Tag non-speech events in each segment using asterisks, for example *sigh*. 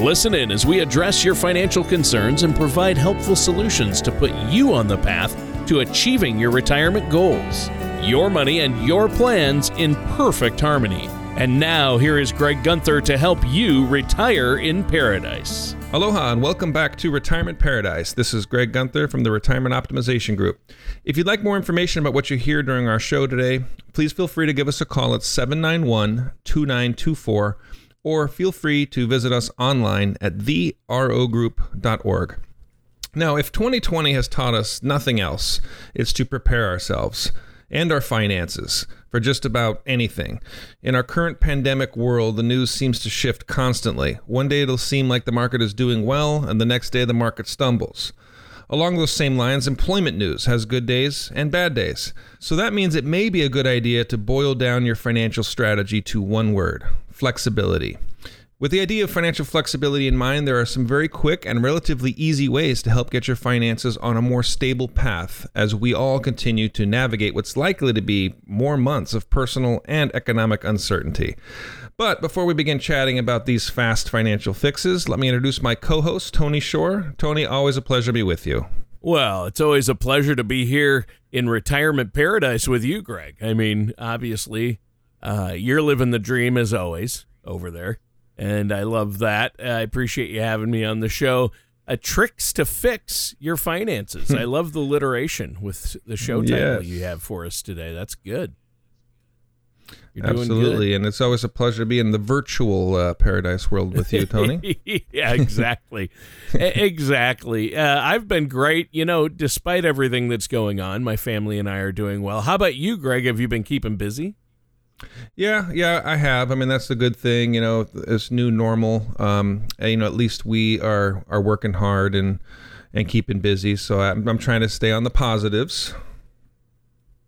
Listen in as we address your financial concerns and provide helpful solutions to put you on the path to achieving your retirement goals. Your money and your plans in perfect harmony. And now, here is Greg Gunther to help you retire in paradise. Aloha and welcome back to Retirement Paradise. This is Greg Gunther from the Retirement Optimization Group. If you'd like more information about what you hear during our show today, please feel free to give us a call at 791 2924 or feel free to visit us online at therogroup.org. Now, if 2020 has taught us nothing else, it's to prepare ourselves and our finances for just about anything. In our current pandemic world, the news seems to shift constantly. One day it'll seem like the market is doing well, and the next day the market stumbles. Along those same lines, employment news has good days and bad days. So that means it may be a good idea to boil down your financial strategy to one word flexibility. With the idea of financial flexibility in mind, there are some very quick and relatively easy ways to help get your finances on a more stable path as we all continue to navigate what's likely to be more months of personal and economic uncertainty. But before we begin chatting about these fast financial fixes, let me introduce my co host, Tony Shore. Tony, always a pleasure to be with you. Well, it's always a pleasure to be here in retirement paradise with you, Greg. I mean, obviously, uh, you're living the dream as always over there, and I love that. I appreciate you having me on the show. Uh, tricks to fix your finances. I *laughs* love the alliteration with the show title Yes. you have for us today. That's good. You're Absolutely. And it's always a pleasure to be in the virtual uh, paradise world with you, Tony. *laughs* yeah, exactly. Exactly. Uh, I've been great. You know, despite everything that's going on, my family and I are doing well. How about you, Greg? Have you been keeping busy? Yeah, yeah, I have. I mean, that's the good thing. You know, this new normal. Um, and, you know, at least we are are working hard and and keeping busy. So I'm, I'm trying to stay on the positives.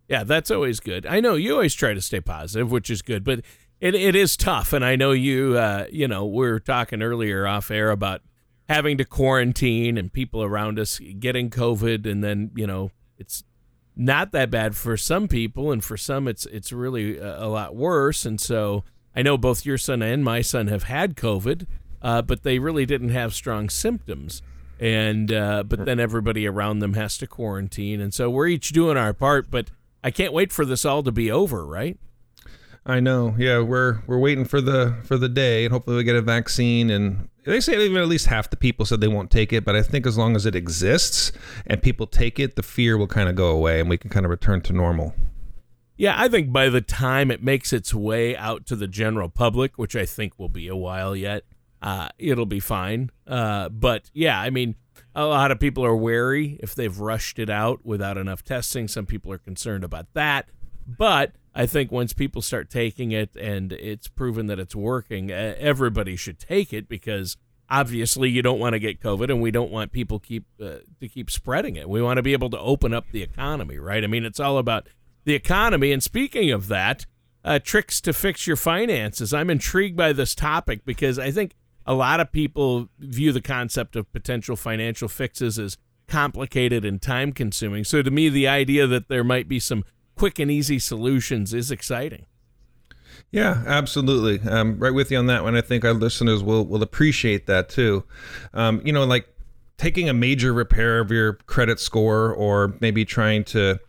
Yeah, that's always good. I know you always try to stay positive, which is good, but it, it is tough. And I know you, uh, you know, we were talking earlier off air about having to quarantine and people around us getting COVID. And then, you know, it's not that bad for some people. And for some, it's, it's really a, a lot worse. And so I know both your son and my son have had COVID, uh, but they really didn't have strong symptoms and uh, but then everybody around them has to quarantine, and so we're each doing our part. But I can't wait for this all to be over, right? I know. Yeah, we're we're waiting for the for the day, and hopefully we get a vaccine. And they say even at least half the people said they won't take it, but I think as long as it exists and people take it, the fear will kind of go away, and we can kind of return to normal. Yeah, I think by the time it makes its way out to the general public, which I think will be a while yet, uh, it'll be fine. Uh, but yeah, I mean, a lot of people are wary if they've rushed it out without enough testing. Some people are concerned about that. But I think once people start taking it and it's proven that it's working, everybody should take it because obviously you don't want to get COVID and we don't want people keep uh, to keep spreading it. We want to be able to open up the economy, right? I mean, it's all about the economy. And speaking of that, uh, tricks to fix your finances. I'm intrigued by this topic because I think a lot of people view the concept of potential financial fixes as complicated and time consuming. So to me, the idea that there might be some quick and easy solutions is exciting. Yeah, absolutely. Um, right with you on that one. I think our listeners will will appreciate that too. Um, you know, like taking a major repair of your credit score, or maybe trying to,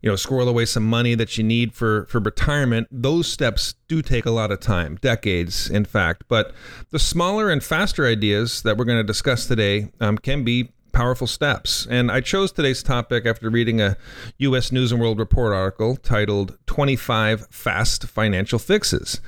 you know, squirrel away some money that you need for for retirement. Those steps do take a lot of time, decades, in fact. But the smaller and faster ideas that we're going to discuss today um, can be powerful steps. And I chose today's topic after reading a U.S. News and World Report article titled 25 Fast Financial Fixes.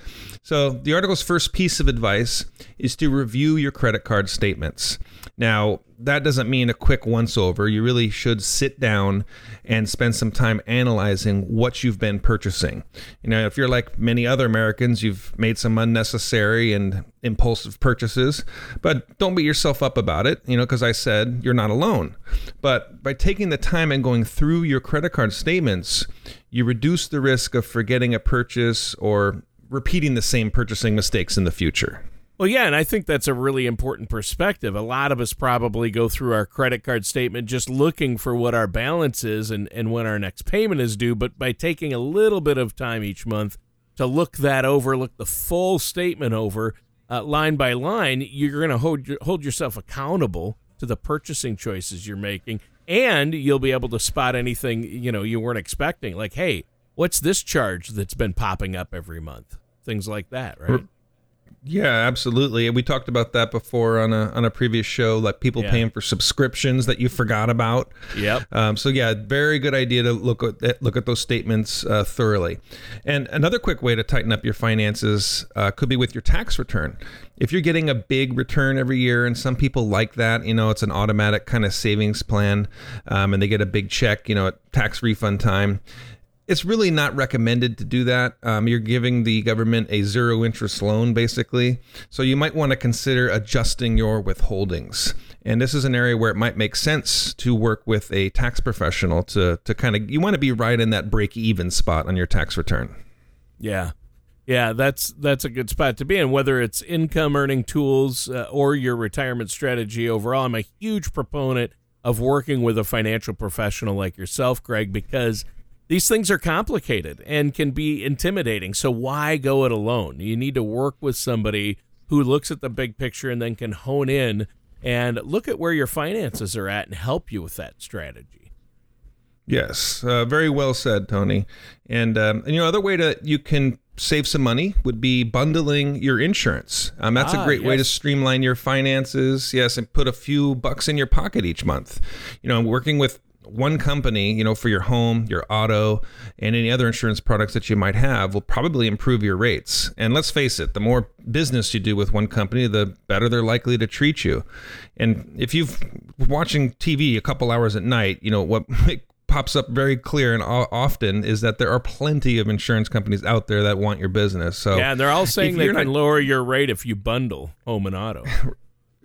So, the article's first piece of advice is to review your credit card statements. Now, that doesn't mean a quick once over. You really should sit down and spend some time analyzing what you've been purchasing. You know, if you're like many other Americans, you've made some unnecessary and impulsive purchases, but don't beat yourself up about it, you know, because I said you're not alone. But by taking the time and going through your credit card statements, you reduce the risk of forgetting a purchase or repeating the same purchasing mistakes in the future. Well, yeah, and I think that's a really important perspective. A lot of us probably go through our credit card statement just looking for what our balance is and, and when our next payment is due. But by taking a little bit of time each month to look that over, look the full statement over uh, line by line, you're going to hold, hold yourself accountable to the purchasing choices you're making. And you'll be able to spot anything you know you weren't expecting, like, hey, what's this charge that's been popping up every month? Things like that, right? Yeah, absolutely. We talked about that before on a on a previous show, like people Yeah. paying for subscriptions that you forgot about. Yep. Um, so yeah, very good idea to look at look at those statements uh, thoroughly. And another quick way to tighten up your finances uh, could be with your tax return. If you're getting a big return every year, and some people like that, you know, it's an automatic kind of savings plan, um, and they get a big check, you know, at tax refund time it's really not recommended to do that. Um, you're giving the government a zero interest loan, basically. So you might want to consider adjusting your withholdings. And this is an area where it might make sense to work with a tax professional to, to kind of, you want to be right in that break even spot on your tax return. Yeah. Yeah, that's that's a good spot to be in. Whether it's income earning tools uh, or your retirement strategy overall, I'm a huge proponent of working with a financial professional like yourself, Greg, because these things are complicated and can be intimidating. So why go it alone? You need to work with somebody who looks at the big picture and then can hone in and look at where your finances are at and help you with that strategy. Yes, uh, very well said, Tony. And, um, and you know, other way to you can save some money would be bundling your insurance. Um, that's Ah, a great way to streamline your finances. Yes, and put a few bucks in your pocket each month. You know, working with one company, you know, for your home, your auto, and any other insurance products that you might have will probably improve your rates. And let's face it, the more business you do with one company, the better they're likely to treat you. And if you've watching TV a couple hours at night, you know, what *laughs* pops up very clear and often is that there are plenty of insurance companies out there that want your business. So Yeah, and they're all saying they can not- lower your rate if you bundle home and auto. *laughs*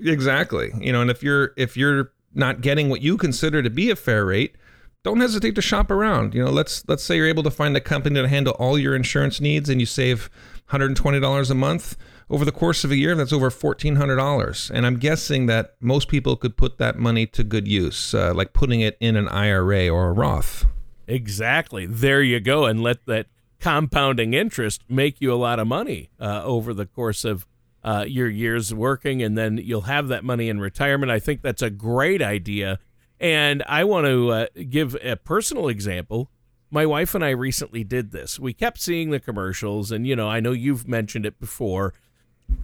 Exactly. You know, and if you're if you're not getting what you consider to be a fair rate, don't hesitate to shop around. You know, let's let's say you're able to find a company to handle all your insurance needs and you save $120 a month over the course of a year, that's over $1400. And I'm guessing that most people could put that money to good use, uh, like putting it in an IRA or a Roth. Exactly. There you go. And let that compounding interest make you a lot of money uh, over the course of uh, your years working. And then you'll have that money in retirement. I think that's a great idea. And I want to uh, give a personal example. My wife and I recently did this. We kept seeing the commercials, and you know, I know you've mentioned it before.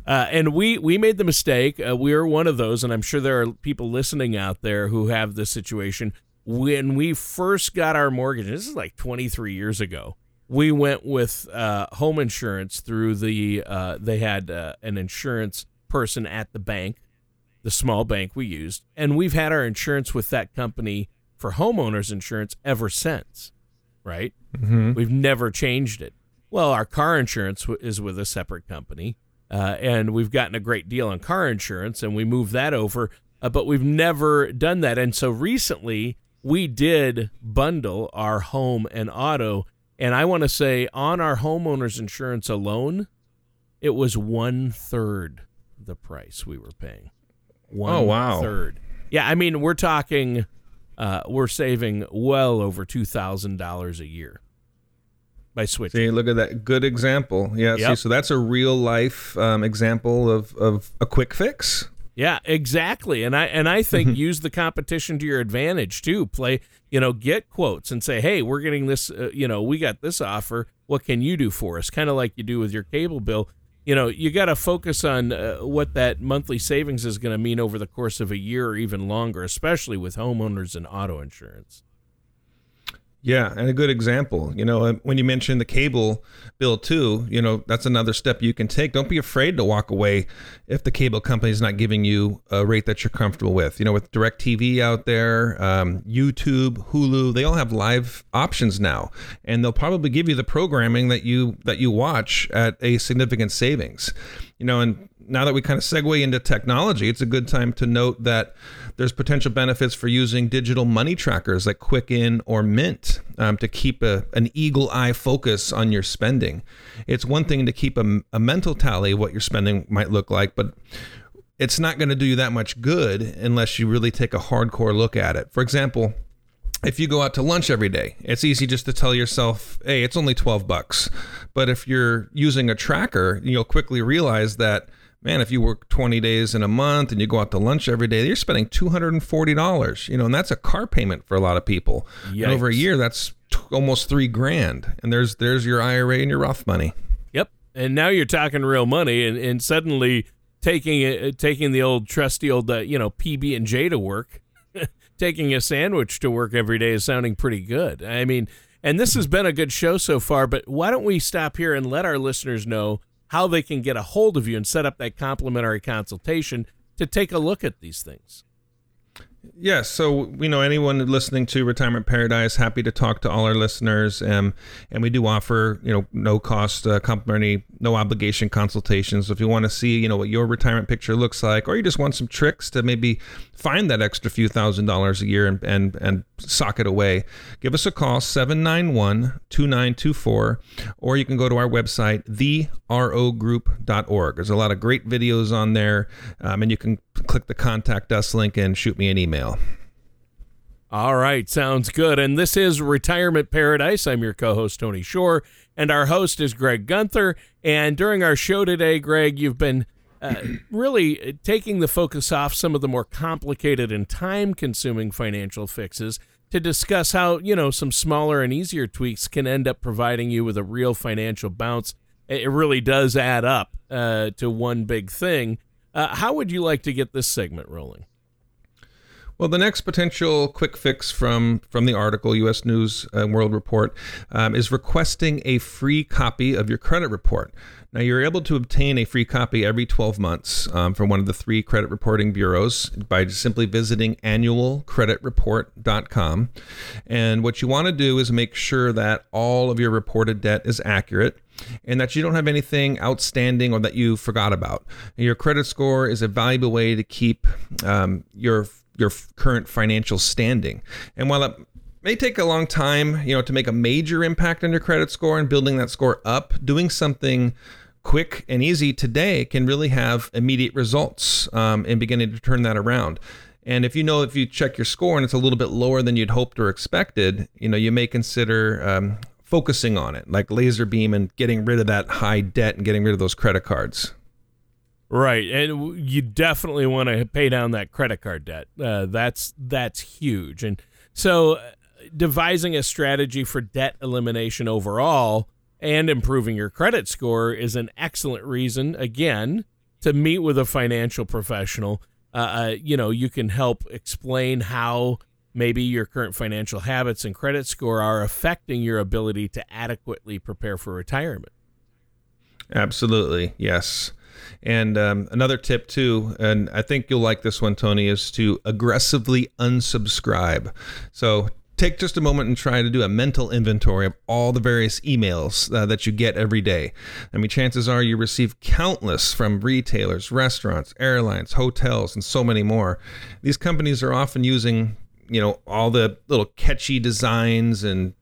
Uh, and we we made the mistake. Uh, we are one of those, and I'm sure there are people listening out there who have this situation. When we first got our mortgage, this is like 23 years ago. We went with uh, home insurance through the. Uh, they had uh, an insurance person at the bank, the small bank we used, and we've had our insurance with that company for homeowners insurance ever since. Right? Mm-hmm. We've never changed it. Well, our car insurance w- is with a separate company, uh, and we've gotten a great deal on car insurance, and we moved that over. Uh, but we've never done that, and so recently we did bundle our home and auto, and I want to say on our homeowners insurance alone, it was one third the price we were paying. One Oh, wow. third. Yeah, I mean we're talking, uh, we're saving well over two thousand dollars a year by switching. See, look at that good example. Yeah, see, so that's a real life um, example of, of a quick fix. Yeah, exactly. And I and I think use the competition to your advantage too. Play, you know, get quotes and say, "Hey, we're getting this, uh, you know, we got this offer. What can you do for us?" Kind of like you do with your cable bill. You know, you got to focus on uh, what that monthly savings is going to mean over the course of a year or even longer, especially with homeowners and auto insurance. Yeah, and a good example. You know, when you mentioned the cable bill too, you know, that's another step you can take. Don't be afraid to walk away if the cable company is not giving you a rate that you're comfortable with. You know, with DirecTV out there, um, YouTube, Hulu, they all have live options now, and they'll probably give you the programming that you that you watch at a significant savings. You know, and now that we kind of segue into technology, it's a good time to note that there's potential benefits for using digital money trackers like Quicken or Mint um, to keep a, an eagle eye focus on your spending. It's one thing to keep a, a mental tally of what your spending might look like, but it's not going to do you that much good unless you really take a hardcore look at it. For example, if you go out to lunch every day, it's easy just to tell yourself, hey, it's only 12 bucks. But if you're using a tracker, you'll quickly realize that man, if you work 20 days in a month and you go out to lunch every day, you're spending $240, you know, and that's a car payment for a lot of people. And over a year, that's t- almost three grand. And there's, there's your IRA and your Roth money. Yep. And now you're talking real money and, and suddenly taking it, taking the old trusty old, uh, you know, PB and J to work, taking a sandwich to work every day is sounding pretty good. I mean, and this has been a good show so far, but why don't we stop here and let our listeners know how they can get a hold of you and set up that complimentary consultation to take a look at these things. Yes, so you know anyone listening to Retirement Paradise, happy to talk to all our listeners, um, and we do offer you know no cost, uh, complimentary, no obligation consultations. If you want to see you know what your retirement picture looks like, or you just want some tricks to maybe find that extra few thousand dollars a year and and, and sock it away, give us a call 791-2924, or you can go to our website therogroup.org. There's a lot of great videos on there, um, and you can click the contact us link and shoot me an email. All right, sounds good. And this is Retirement Paradise. I'm your co host, Tony Shore, and our host is Greg Gunther. And during our show today, Greg, you've been uh, really taking the focus off some of the more complicated and time consuming financial fixes to discuss how, you know, some smaller and easier tweaks can end up providing you with a real financial bounce. It really does add up uh, to one big thing. Uh, how would you like to get this segment rolling? Well, the next potential quick fix from from the article, U.S. News and World Report, um, is requesting a free copy of your credit report. Now, you're able to obtain a free copy every 12 months um, from one of the three credit reporting bureaus by simply visiting annualcreditreport.com. And what you want to do is make sure that all of your reported debt is accurate and that you don't have anything outstanding or that you forgot about. Your credit score is a valuable way to keep um, your your current financial standing. And while it may take a long time, you know, to make a major impact on your credit score and building that score up, doing something quick and easy today can really have immediate results um, in beginning to turn that around. And if you know if you check your score and it's a little bit lower than you'd hoped or expected, you know, you may consider um, focusing on it, like laser beam and getting rid of that high debt and getting rid of those credit cards. Right, and you definitely want to pay down that credit card debt. Uh, that's that's huge, and so uh, devising a strategy for debt elimination overall and improving your credit score is an excellent reason. Again, to meet with a financial professional. Uh, uh, you know, you can help explain how maybe your current financial habits and credit score are affecting your ability to adequately prepare for retirement. Absolutely, yes. And um, another tip too, and I think you'll like this one, Tony, is to aggressively unsubscribe. So take just a moment and try to do a mental inventory of all the various emails uh, that you get every day. I mean, chances are you receive countless from retailers, restaurants, airlines, hotels, and so many more. These companies are often using, you know, all the little catchy designs and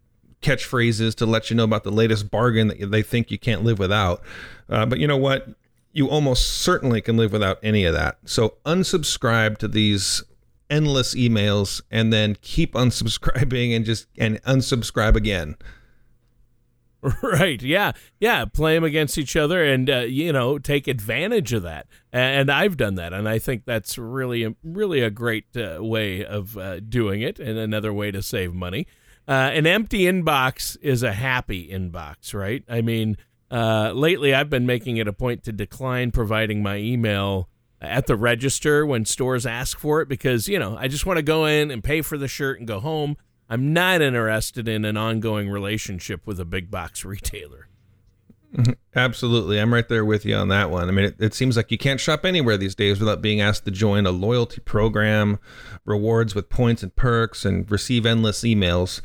catchphrases to let you know about the latest bargain that they think you can't live without. Uh, but you know what? you almost certainly can live without any of that. So unsubscribe to these endless emails and then keep unsubscribing and just and unsubscribe again. *laughs* Right. Yeah. Yeah. Play them against each other and, uh, you know, take advantage of that. And I've done that. And I think that's really, really a great uh, way of uh, doing it and another way to save money. Uh, an empty inbox is a happy inbox, right? I mean, uh, lately, I've been making it a point to decline providing my email at the register when stores ask for it because, you know, I just want to go in and pay for the shirt and go home. I'm not interested in an ongoing relationship with a big box *laughs* retailer. Absolutely. I'm right there with you on that one. I mean, it, it, seems like you can't shop anywhere these days without being asked to join a loyalty program, rewards with points and perks, and receive endless emails.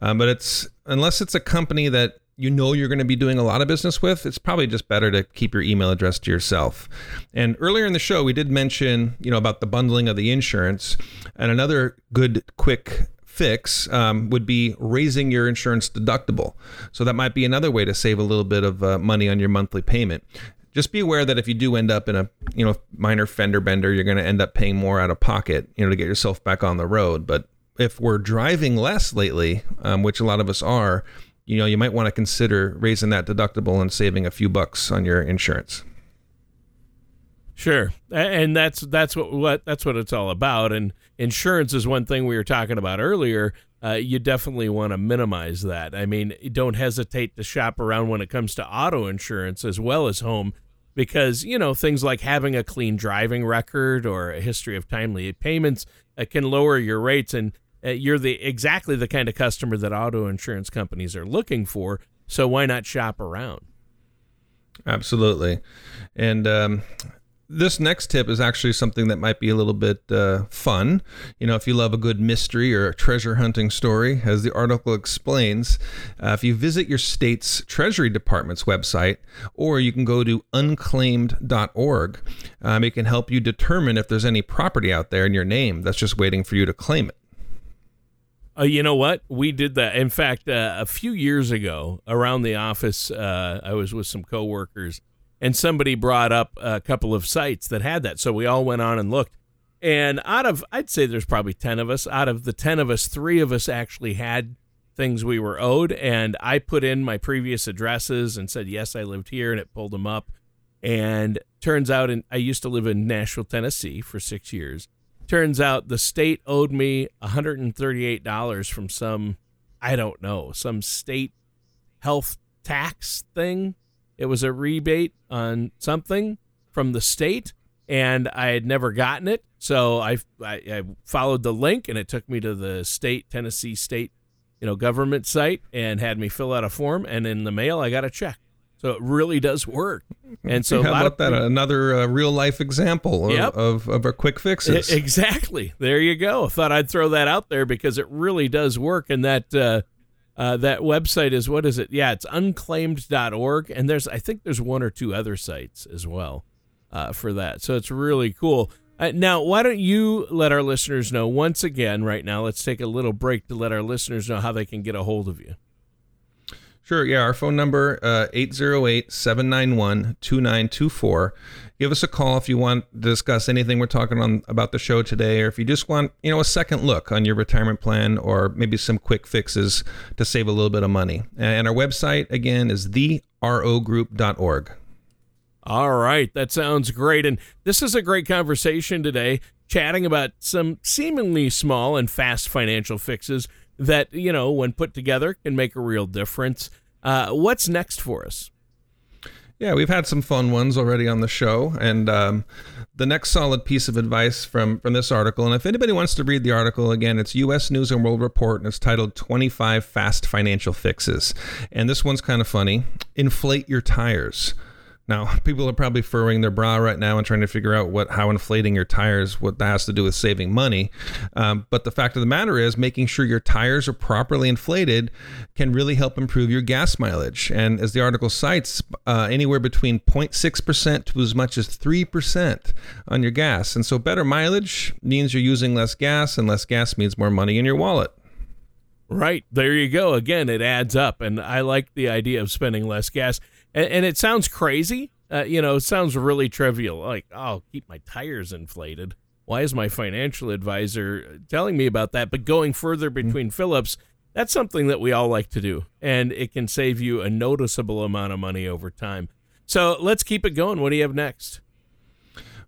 Um, but it's unless it's a company that you know you're going to be doing a lot of business with, it's probably just better to keep your email address to yourself. And earlier in the show, we did mention, you know, about the bundling of the insurance. And another good, quick fix um, would be raising your insurance deductible. So that might be another way to save a little bit of uh, money on your monthly payment. Just be aware that if you do end up in a you know minor fender bender, you're going to end up paying more out of pocket, you know, to get yourself back on the road. But if we're driving less lately, um, which a lot of us are, you know, you might want to consider raising that deductible and saving a few bucks on your insurance. Sure, and that's that's what, what that's what it's all about. And insurance is one thing we were talking about earlier. Uh, you definitely want to minimize that. I mean, don't hesitate to shop around when it comes to auto insurance as well as home, because you know things like having a clean driving record or a history of timely payments uh, can lower your rates, and uh, you're the exactly the kind of customer that auto insurance companies are looking for. So why not shop around? Absolutely, and um, this next tip is actually something that might be a little bit uh, fun. You know, if you love a good mystery or a treasure hunting story, as the article explains, uh, if you visit your state's Treasury Department's website, or you can go to unclaimed.org, um, it can help you determine if there's any property out there in your name that's just waiting for you to claim it. Uh, you know what? We did that. In fact, uh, a few years ago, around the office, uh, I was with some coworkers and somebody brought up a couple of sites that had that. So we all went on and looked. And out of, I'd say there's probably 10 of us. Out of the 10 of us, three of us actually had things we were owed. And I put in my previous addresses and said, yes, I lived here, and it pulled them up. And turns out, in, I used to live in Nashville, Tennessee for six years. Turns out the state owed me $138 from some, I don't know, some state health tax thing it was a rebate on something from the state, and I had never gotten it. So I, I, I followed the link, and it took me to the state Tennessee state, you know, government site, and had me fill out a form. And in the mail, I got a check. So it really does work. And so how about that? Another uh, real life example of, yep. of, of, a quick fixes. exactly. There you go. I Thought I'd throw that out there because it really does work. And that uh, uh, that website is what is it? Yeah, it's unclaimed.org, and there's I think there's one or two other sites as well uh, for that. So it's really cool. Uh, now, why don't you let our listeners know once again right now? Let's take a little break to let our listeners know how they can get a hold of you. Sure. Yeah. Our phone number, uh, 808 791 2924. Give us a call if you want to discuss anything we're talking on about the show today, or if you just want, you know, a second look on your retirement plan or maybe some quick fixes to save a little bit of money. And our website, again, is therogroup.org. All right. That sounds great. And this is a great conversation today, chatting about some seemingly small and fast financial fixes that, you know, when put together can make a real difference. Uh, what's next for us? Yeah, we've had some fun ones already on the show, and um, the next solid piece of advice from from this article. And if anybody wants to read the article again, it's U.S. News and World Report, and it's titled "25 Fast Financial Fixes." And this one's kind of funny. Inflate your tires. Now, *laughs* people are probably furrowing their brow right now and trying to figure out what how inflating your tires what that has to do with saving money. Um, but the fact of the matter is, making sure your tires are properly inflated can really help improve your gas mileage. And as the article cites, uh, anywhere between 0.6 percent to as much as three percent on your gas. And so, better mileage means you're using less gas, and less gas means more money in your wallet. Right there, you go. Again, it adds up, and I like the idea of spending less gas and, and it sounds crazy. Uh, you know, it sounds really trivial. Like, oh, keep my tires inflated. Why is my financial advisor telling me about that? But going further mm-hmm. between mm-hmm. Phillips, that's something that we all like to do, and it can save you a noticeable amount of money over time. So let's keep it going. What do you have next?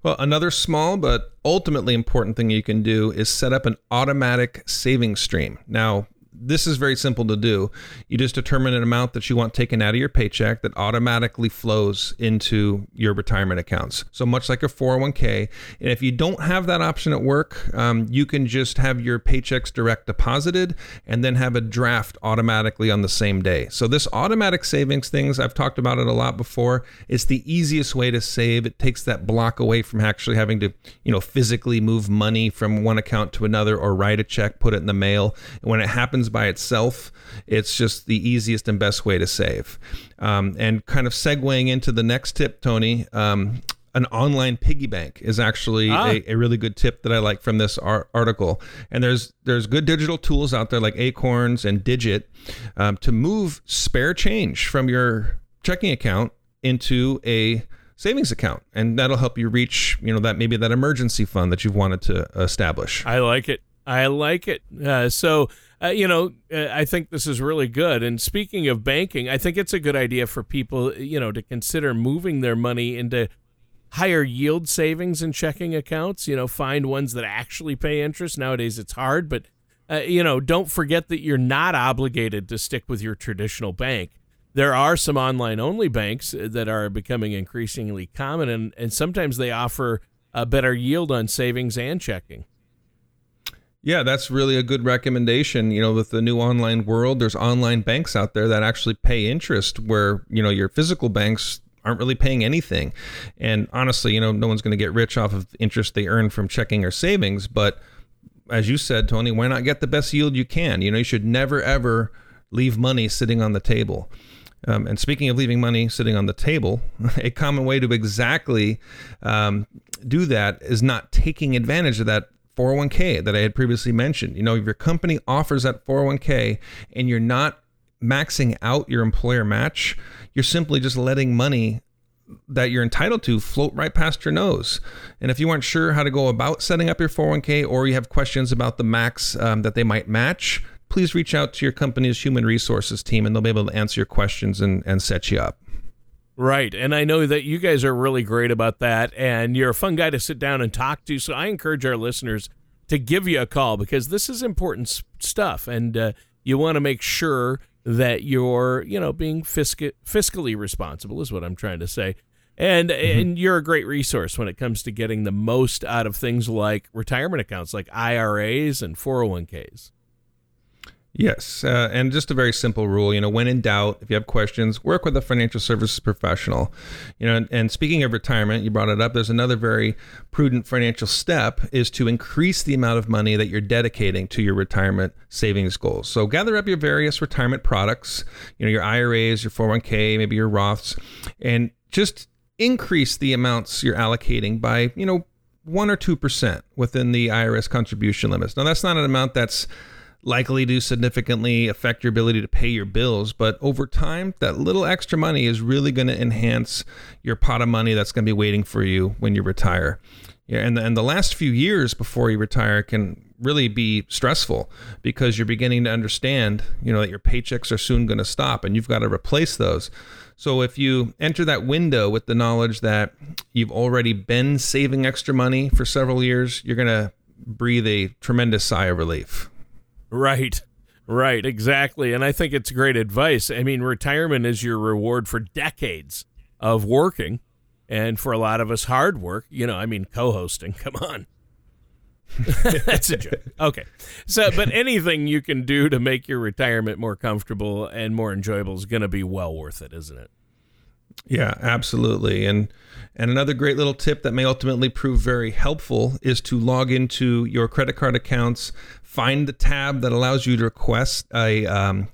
Well, another small but ultimately important thing you can do is set up an automatic saving stream. Now, this is very simple to do. You just determine an amount that you want taken out of your paycheck that automatically flows into your retirement accounts. So much like a 401k. And if you don't have that option at work, um, you can just have your paychecks direct deposited and then have a draft automatically on the same day. So this automatic savings things, I've talked about it a lot before. It's the easiest way to save. It takes that block away from actually having to, you know, physically move money from one account to another or write a check, put it in the mail. And when it happens by itself, it's just the easiest and best way to save. Um, and kind of segueing into the next tip, Tony, um, an online piggy bank is actually ah. a, a, really good tip that I like from this ar- article. And there's there's good digital tools out there like Acorns and Digit um, to move spare change from your checking account into a savings account and that'll help you reach you know that maybe that emergency fund that you've wanted to establish i like it i like it uh, so uh, you know uh, i think this is really good. And speaking of banking i think it's a good idea for people you know to consider moving their money into higher yield savings and checking accounts. You know find ones that actually pay interest. Nowadays it's hard but uh, you know don't forget that you're not obligated to stick with your traditional bank. There are some online only banks that are becoming increasingly common, and, and sometimes they offer a better yield on savings and checking. Yeah, that's really a good recommendation. You know, with the new online world, there's online banks out there that actually pay interest where, you know, your physical banks aren't really paying anything. And honestly, you know, no one's going to get rich off of interest they earn from checking or savings. But as you said, Tony, why not get the best yield you can? You know, you should never, ever leave money sitting on the table. Um, and speaking of leaving money sitting on the table, *laughs* a common way to exactly um, do that is not taking advantage of that 401k that I had previously mentioned. You know, if your company offers that 401k and you're not maxing out your employer match, you're simply just letting money that you're entitled to float right past your nose. And if you aren't sure how to go about setting up your 401k or you have questions about the max um, that they might match, please reach out to your company's human resources team and they'll be able to answer your questions and, and set you up. Right. And I know that you guys are really great about that and you're a fun guy to sit down and talk to. So I encourage our listeners to give you a call because this is important stuff and uh, you want to make sure that you're, you know, being fisc- fiscally responsible is what I'm trying to say. And mm-hmm. and you're a great resource when it comes to getting the most out of things like retirement accounts like IRAs and 401k's. Yes, uh, and just a very simple rule. You know, when in doubt, if you have questions, work with a financial services professional. You know, and, and, speaking of retirement, you brought it up. There's another very prudent financial step is to increase the amount of money that you're dedicating to your retirement savings goals. So gather up your various retirement products. You know, your IRAs, your 401k, maybe your Roths, and just increase the amounts you're allocating by you know one or two percent within the IRS contribution limits. Now, that's not an amount that's likely to significantly affect your ability to pay your bills. But over time, that little extra money is really going to enhance your pot of money that's going to be waiting for you when you retire. Yeah, and the, and the last few years before you retire can really be stressful because you're beginning to understand, you know, that your paychecks are soon going to stop and you've got to replace those. So if you enter that window with the knowledge that you've already been saving extra money for several years, you're going to breathe a tremendous sigh of relief. Right. Right, exactly. And I think it's great advice. I mean, retirement is your reward for decades of working and for a lot of us hard work. You know, I mean, co-hosting. *laughs* Come on. *laughs* That's a joke. Okay. So, but anything you can do to make your retirement more comfortable and more enjoyable is going to be well worth it, isn't it? Yeah, absolutely. And and another great little tip that may ultimately prove very helpful is to log into your credit card accounts, find the tab that allows you to request a um,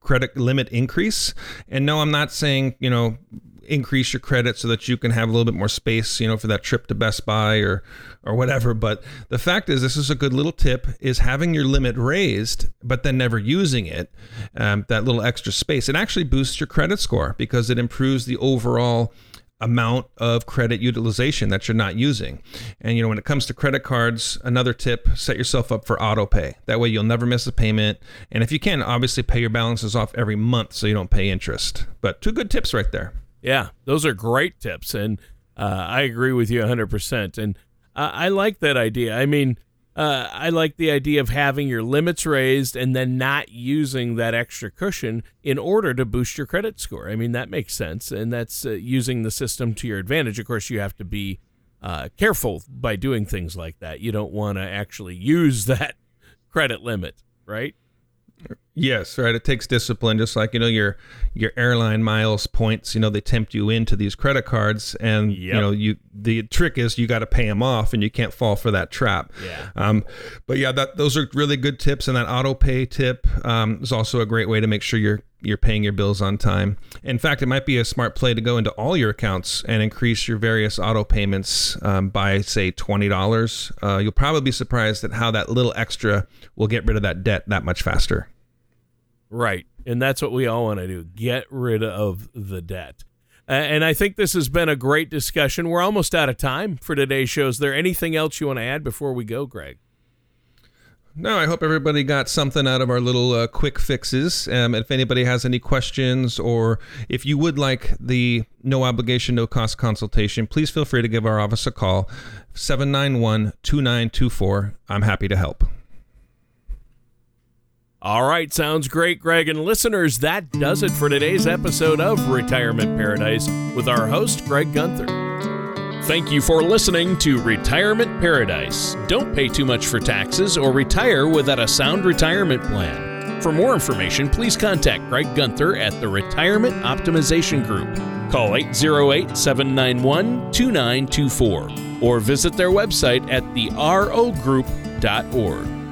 credit limit increase. And no, I'm not saying, you know, increase your credit so that you can have a little bit more space, you know, for that trip to Best Buy or or whatever. But the fact is, this is a good little tip: is having your limit raised, but then never using it, um, that little extra space. It actually boosts your credit score because it improves the overall amount of credit utilization that you're not using. And you know, when it comes to credit cards, another tip, set yourself up for auto pay. That way you'll never miss a payment. And if you can, obviously pay your balances off every month so you don't pay interest. But two good tips right there. Yeah, those are great tips and uh, I agree with you 100%. And uh, I like that idea. I mean, uh, I like the idea of having your limits raised and then not using that extra cushion in order to boost your credit score. I mean, that makes sense, and that's uh, using the system to your advantage. Of course, you have to be uh, careful by doing things like that. You don't want to actually use *laughs* that credit limit, right? Yes, right. It takes discipline, just like you know your your airline miles points. You know they tempt you into these credit cards, and yep. you know you the trick is you got to pay them off, and you can't fall for that trap. Yeah. Um, but yeah, that those are really good tips, and that auto pay tip um, is also a great way to make sure you're you're paying your bills on time. In fact, it might be a smart play to go into all your accounts and increase your various auto payments um, by say twenty dollars. Uh, you'll probably be surprised at how that little extra will get rid of that debt that much faster. Right. And that's what we all want to do get rid of the debt. And I think this has been a great discussion. We're almost out of time for today's show. Is there anything else you want to add before we go, Greg? No, I hope everybody got something out of our little uh, quick fixes. Um, if anybody has any questions or if you would like the no obligation, no cost consultation, please feel free to give our office a call 791 2924. I'm happy to help. All right, sounds great, Greg. And listeners, that does it for today's episode of Retirement Paradise with our host, Greg Gunther. Thank you for listening to Retirement Paradise. Don't pay too much for taxes or retire without a sound retirement plan. For more information, please contact Greg Gunther at the Retirement Optimization Group. Call 808 791 2924 or visit their website at therogroup.org.